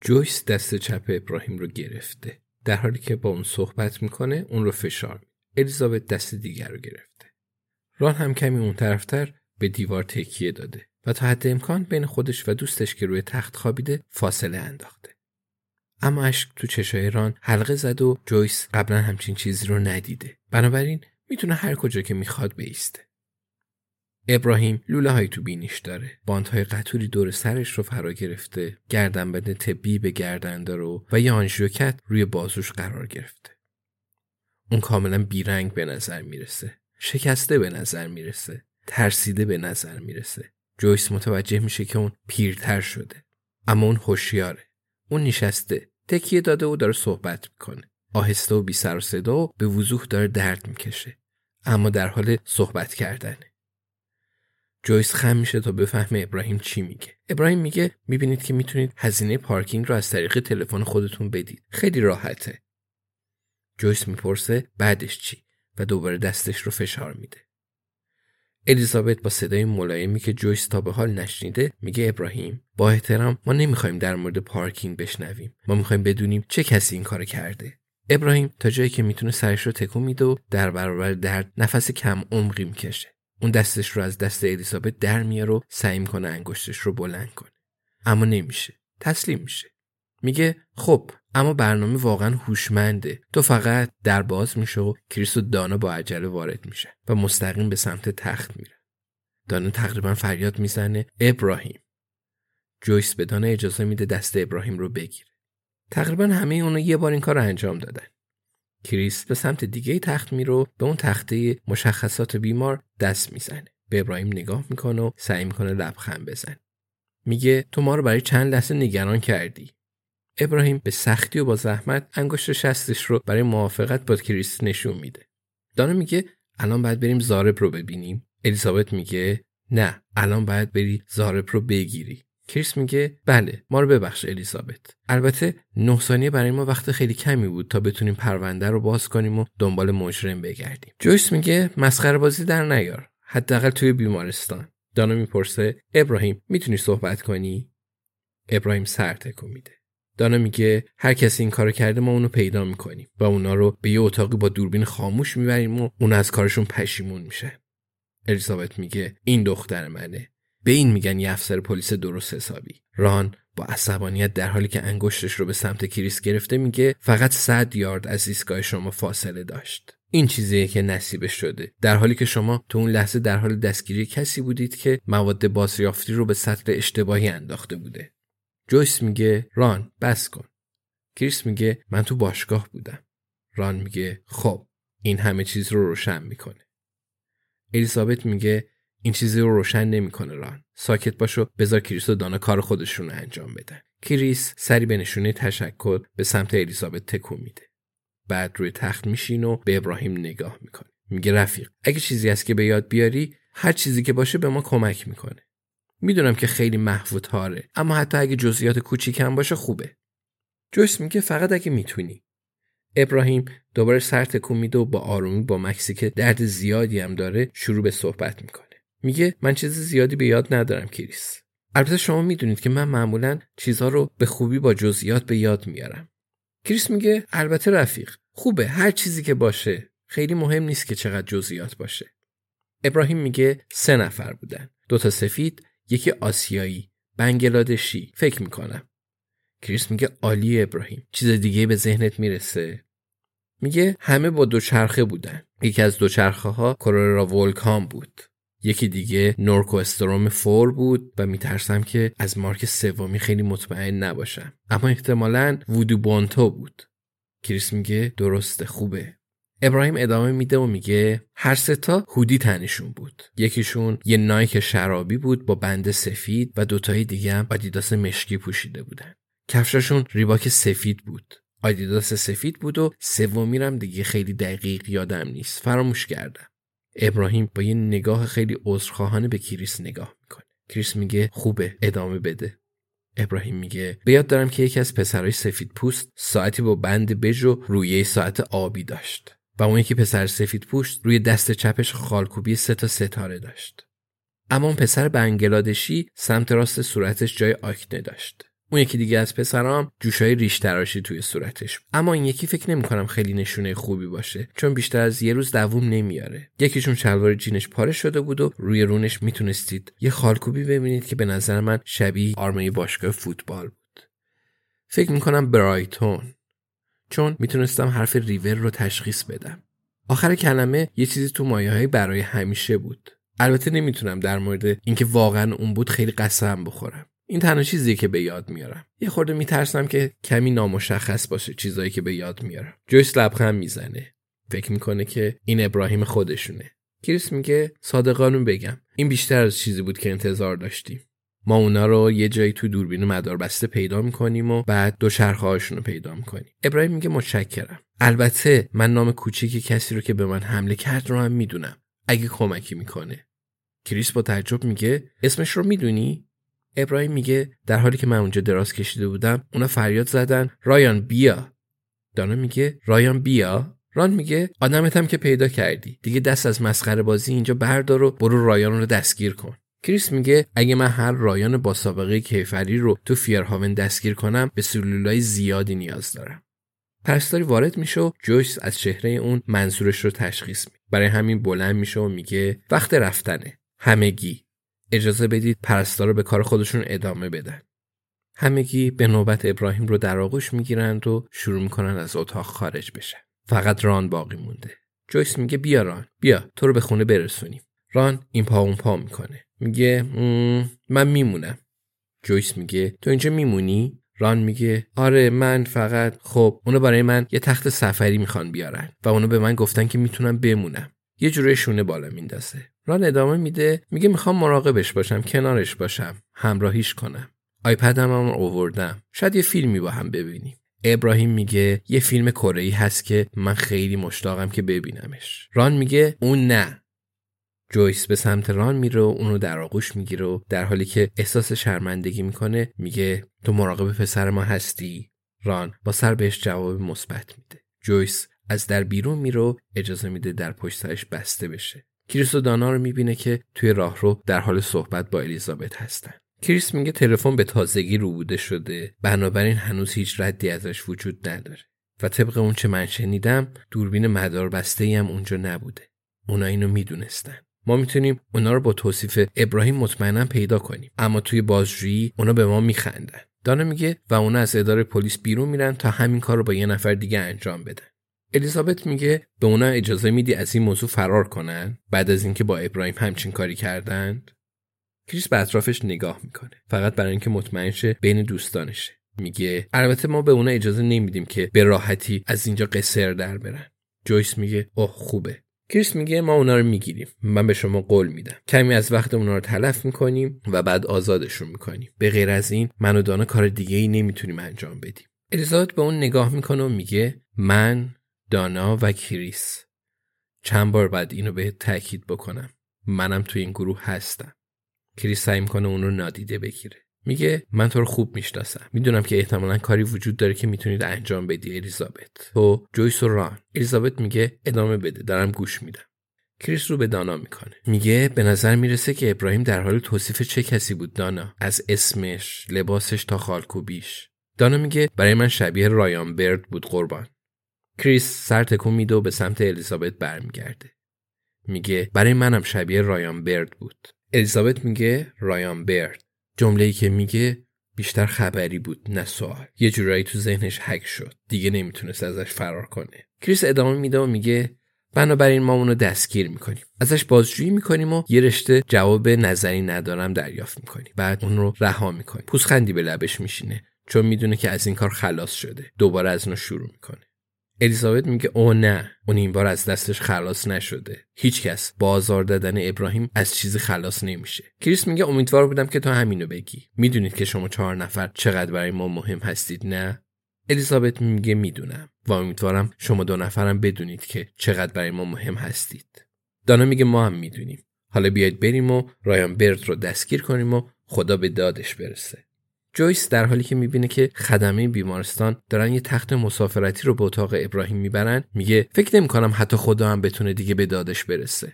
جویس دست چپ ابراهیم رو گرفته در حالی که با اون صحبت می‌کنه اون رو فشار میده. الیزابت دست دیگر رو گرفته. ران هم کمی اون طرفتر به دیوار تکیه داده و تا حد امکان بین خودش و دوستش که روی تخت خوابیده فاصله انداخته. اما اشک تو چشای ران حلقه زد و جویس قبلا همچین چیزی رو ندیده. بنابراین می‌تونه هر کجا که می‌خواد بیسته. ابراهیم لوله های تو بینیش داره. باندهای قطوری دور سرش رو فرا گرفته گردنبند طبی به گردن داره و یه آنژیوکت روی بازوش قرار گرفته. اون کاملا بیرنگ به نظر می‌رسه. شکسته به نظر می‌رسه. ترسیده به نظر می‌رسه. جویس متوجه میشه که اون پیرتر شده. اما اون هوشیاره. اون نشسته. تکیه داده و داره صحبت می‌کنه. آهسته و بی سر و صدا و به وضوح داره درد می‌کشه. اما در حال صحبت کردنه. جویس خم میشه تا بفهمه ابراهیم چی میگه. ابراهیم میگه می‌بینید که می‌تونید هزینه پارکینگ رو از طریق تلفن خودتون بدید. خیلی راحته. جویس می‌پرسه بعدش چی؟ و دوباره دستش رو فشار میده. الیزابت با صدای ملایمی که جویس تا به حال نشنیده میگه ابراهیم با احترام ما نمی‌خوایم در مورد پارکینگ بشنویم. ما می‌خوایم بدونیم چه کسی این کار کرده. ابراهیم تا جایی که می‌تونه سرش رو تکون میده و در برابر درد نفس کم عمقی می‌کشه. اون دستش رو از دست الیزابت در میاره و سعی می‌کنه انگشتش رو بلند کنه. اما نمیشه. تسلیم میشه. میگه خب اما برنامه واقعا هوشمنده. تو فقط در باز میشه و کریس و دانا با عجله وارد میشه و مستقیم به سمت تخت میره دانا تقریبا فریاد می‌زنه ابراهیم. جویس به دانا اجازه میده دست ابراهیم رو بگیره. تقریبا همه اونا یه بار این کار رو انجام دادن. کریس به سمت دیگه تخت میره به اون تخته مشخصات بیمار دست می‌زنه به ابراهیم نگاه می‌کنه و سعی می‌کنه لبخند بزنه میگه تو ما رو برای چند لحظه نگران کردی ابراهیم به سختی و با زحمت انگشت شستش رو برای موافقت با کریس نشون میده. دانا میگه الان باید بریم زارب رو ببینیم. الیزابت میگه نه الان باید بری زارب رو بگیری. کریس میگه بله ما رو ببخش الیزابت. البته نه ثانیه برای ما وقت خیلی کمی بود تا بتونیم پرونده رو باز کنیم و دنبال مجرم بگردیم. جویس میگه مسخره بازی در نیار حداقل توی بیمارستان. دانا می‌پرسه ابراهیم می‌تونی صحبت کنی؟ ابراهیم سر تکون میده. دانا میگه هر کسی این کارو کرده ما اونو پیدا می‌کنیم و اونا رو به یه اتاقی با دوربین خاموش می‌بریم و اون از کارشون پشیمون میشه الیزابت میگه این دختر منه. به این میگن یه افسر پلیس درست حسابی. ران با عصبانیت در حالی که انگشتش رو به سمت کریس گرفته میگه فقط صد یارد از ایستگاه شما فاصله داشت. این چیزیه که نصیبش شده. در حالی که شما تو اون لحظه در حال دستگیری کسی بودید که مواد بازیافتی رو به سطح اشتباهی انداخته بوده. جویس میگه ران بس کن. کریس میگه من تو باشگاه بودم. ران میگه خب این همه چیز رو روشن می‌کنه. الیزابت میگه این چیزی رو روشن نمی‌کنه ران. ساکت باشو بذار کریس و دانا کار خودشون رو انجام بدن کریس سری به نشونه تشکر به سمت الیزابت تکون میده. بعد روی تخت میشینه و به ابراهیم نگاه می‌کنه. میگه رفیق اگه چیزی هست که به یاد بیاری هر چیزی که باشه به ما کمک می‌کنه. می‌دونم که خیلی محو تاره اما حتی اگه جزئیات کوچیکم باشه خوبه. جویس میگه فقط اگه می‌تونی. ابراهیم دوباره سر تکون میده و با آرومی با مکسی که درد زیادی هم داره شروع به صحبت می‌کنه. میگه من چیز زیادی به یاد ندارم کریس. البته شما می‌دونید که من معمولا چیزها رو به خوبی با جزئیات به یاد میارم. کریس میگه البته رفیق خوبه هر چیزی که باشه. خیلی مهم نیست که چقدر جزئیات باشه. ابراهیم میگه سه نفر بودن. دوتا سفید یکی آسیایی. بنگلادشی. فکر می‌کنم. کریس میگه عالی ابراهیم. چیز دیگه به ذهنت می‌رسه؟ میگه همه با دوچرخه بودن. یکی از دوچرخه ها کورورا ولکان بود. یکی دیگه نورکوستروم فور بود و میترسم که از مارک سومی خیلی مطمئن نباشم. اما احتمالا وودو بونتو بود. کریس میگه درسته خوبه. ابراهیم ادامه میده و میگه هر سه تا هودی تنشون بود. یکیشون یه نایک شرابی بود با بند سفید و دوتایی دیگه هم آدیداس مشکی پوشیده بودن. کفشاشون ریباک سفید بود. آدیداس سفید بود و سومی رم دیگه خیلی دقیق یادم نیست. فراموش کردم. ابراهیم با یه نگاه خیلی عذرخواهانه به کریس نگاه می‌کنه کریس میگه خوبه ادامه بده ابراهیم میگه به یاد دارم که یکی از پسرای سفید پوست ساعتی با بند بژ و رویه ساعت آبی داشت و اون یکی پسر سفید پوست روی دست چپش خالکوبی سه تا ستاره داشت. اما اون پسر بنگلادشی سمت راست صورتش جای آکنه داشت. اون یکی دیگه از پسرام جوشای ریش تراشی توی صورتش. اما این یکی فکر نمی‌کنم خیلی نشونه خوبی باشه چون بیشتر از یه روز دووم نمیاره. یکیشون شلوار جینش پاره شده بود و روی رونش می‌تونستید یه خالکوبی ببینید که به نظر من شبیه آرمه باشگاه فوتبال بود. فکر می‌کنم برایتون چون می‌تونستم حرف ریور رو تشخیص بدم. آخر کلمه یه چیزی تو مایه برای همیشه بود. البته نمی‌تونم در مورد اینکه واقعا اون بود خیلی قسم بخورم. این تنها چیزیه که به یاد میارم. یه خورده میترسم که کمی نامشخص باشه چیزایی که به یاد میارم. جویس لبخند می‌زنه. فکر می‌کنه که این ابراهیم خودشونه. کریس میگه صادقانون بگم این بیشتر از چیزی بود که انتظار داشتیم. ما اونا رو یه جایی تو دوربین مدار بسته پیدا می‌کنیم و بعد دو شرخهاشون رو پیدا می‌کنیم. ابراهیم میگه متشکرم. البته من نام کوچیکی کسی رو که به من حمله کرد رو هم می‌دونم. اگه کمکی می‌کنه. کریس با تعجب میگه اسمش رو می‌دونی؟ ابراهیم میگه در حالی که من اونجا دراز کشیده بودم اونا فریاد زدن رایان بیا. دانا میگه رایان بیا. ران میگه آدمتم که پیدا کردی. دیگه دست از مسخره بازی اینجا بردار و برو رایان رو دستگیر کن. کریس میگه اگه من هر رایان با سابقه کیفری رو تو فیرهاون دستگیر کنم به سلولای زیادی نیاز دارم. پرستاری وارد میشه و جویس از چهره اون منظورش رو تشخیص میده. برای همین بلند میشه و میگه وقت رفتنه. همگی. اجازه بدید پرستارا به کار خودشون ادامه بدن. همگی به نوبت ابراهیم رو در آغوش می‌گیرند و شروع می‌کنن از اتاق خارج بشن. فقط ران باقی مونده. جویس میگه بیا ران. بیا تو رو به خونه برسونیم. ران این پا اون پا می‌کنه. میگه من میمونم. جویس میگه تو اینجا میمونی؟ ران میگه آره من فقط خب اونو برای من یه تخت سفری می‌خوان بیارن و اونو به من گفتن که می‌تونم بمونم. یه جوره شونه بالا میندازه. ران ادامه میده میگه می‌خوام مراقبش باشم کنارش باشم همراهیش کنم. آیپدم هم اووردم شاید یه فیلمی با هم ببینیم. ابراهیم میگه یه فیلم کره هست که من خیلی مشتاقم که ببینمش. ران میگه اون نه. جویس به سمت ران میره و اونو در آغوش می‌گیره و در حالی که احساس شرمندگی می‌کنه میگه تو مراقب پسر ما هستی. ران با سر بهش جواب مثبت میده. جویس از در بیرون میره اجازه میده در پشت سرش بسته بشه. کریس و دانا رو می‌بینه که توی راهرو در حال صحبت با الیزابت هستن. کریس میگه تلفن به تازگی روبوده شده. بنابراین هنوز هیچ ردی ازش وجود نداره. و طبق اون چه من شنیدم دوربین مدار بسته هم اونجا نبوده. اونا اینو می‌دونستن. ما می‌تونیم اونا رو با توصیف ابراهیم مطمئنا پیدا کنیم. اما توی بازجویی اونا به ما میخندن. دانا میگه و اونا از اداره پلیس بیرون میرن تا همین کار رو با یه نفر دیگه انجام بدن. الیزابت میگه به اونا اجازه میدی از این موضوع فرار کنن بعد از اینکه با ابراهیم همچین کاری کردند کریس به اطرافش نگاه می‌کنه. فقط برای اینکه مطمئن شه بین دوستانشه. میگه البته ما به اونا اجازه نمیدیم که به راحتی از اینجا قسر در برن. جویس میگه اوه خوبه. کریس میگه ما اونا رو می‌گیریم. من به شما قول میدم. کمی از وقت اونا رو تلف می‌کنیم و بعد آزادشون می‌کنیم. به غیر از این من و دانا کار دیگه ای نمی‌تونیم انجام بدیم. الیزابت به اون نگاه می‌کنه و میگه من دانا و کریس. چند بار بعد اینو به تاکید بکنم. منم تو این گروه هستم. کریس سعی می‌کنه اون رو نادیده بگیره. میگه من تو رو خوب می‌شناسم. می‌دونم که احتمالا کاری وجود داره که می‌تونید انجام بدی الیزابت. تو جویس و ران. الیزابت میگه ادامه بده. دارم گوش میدم. کریس رو به دانا می‌کنه. میگه به نظر می‌رسه که ابراهیم در حال توصیف چه کسی بود دانا؟ از اسمش لباسش تا خالکوبیش. دانا میگه برای من شبیه رایان برد بود قربان. کریس سر تکون میده و به سمت الیزابت برمیگرده. میگه برای منم شبیه رایان برد بود. الیزابت میگه رایان برد. جمله ای که میگه بیشتر خبری بود نه سوال. یه جورایی تو ذهنش حک شد. دیگه نمی‌تونست ازش فرار کنه. کریس ادامه میده و میگه بنابراین ما اونو دستگیر می‌کنیم. ازش بازجویی می‌کنیم و یه رشته جواب نظری ندارم دریافت می‌کنیم. بعد اون رو رها می‌کنیم. پوزخندی به لبش میشینه. چون می‌دونه که از این کار خلاص شده. دوباره از اونو شروع می‌کنه. الیزابت میگه او نه. اون این بار از دستش خلاص نشده. هیچکس با آزار دادن ابراهیم از چیزی خلاص نمیشه. کریس میگه امیدوار بودم که تو همینو بگی. می‌دونید که شما چهار نفر چقدر برای ما مهم هستید نه؟ الیزابت میگه می‌دونم و امیدوارم شما دو نفرم بدونید که چقدر برای ما مهم هستید. دانا میگه ما هم می‌دونیم. حالا بیاید بریم و رایان برد رو دستگیر کنیم و خدا به دادش برسه. جویس در حالی که می‌بینه که خدمه بیمارستان دارن یه تخت مسافرتی رو به اتاق ابراهیم می‌برن میگه فکر نمی‌کنم حتی خدا هم بتونه دیگه به دادش برسه.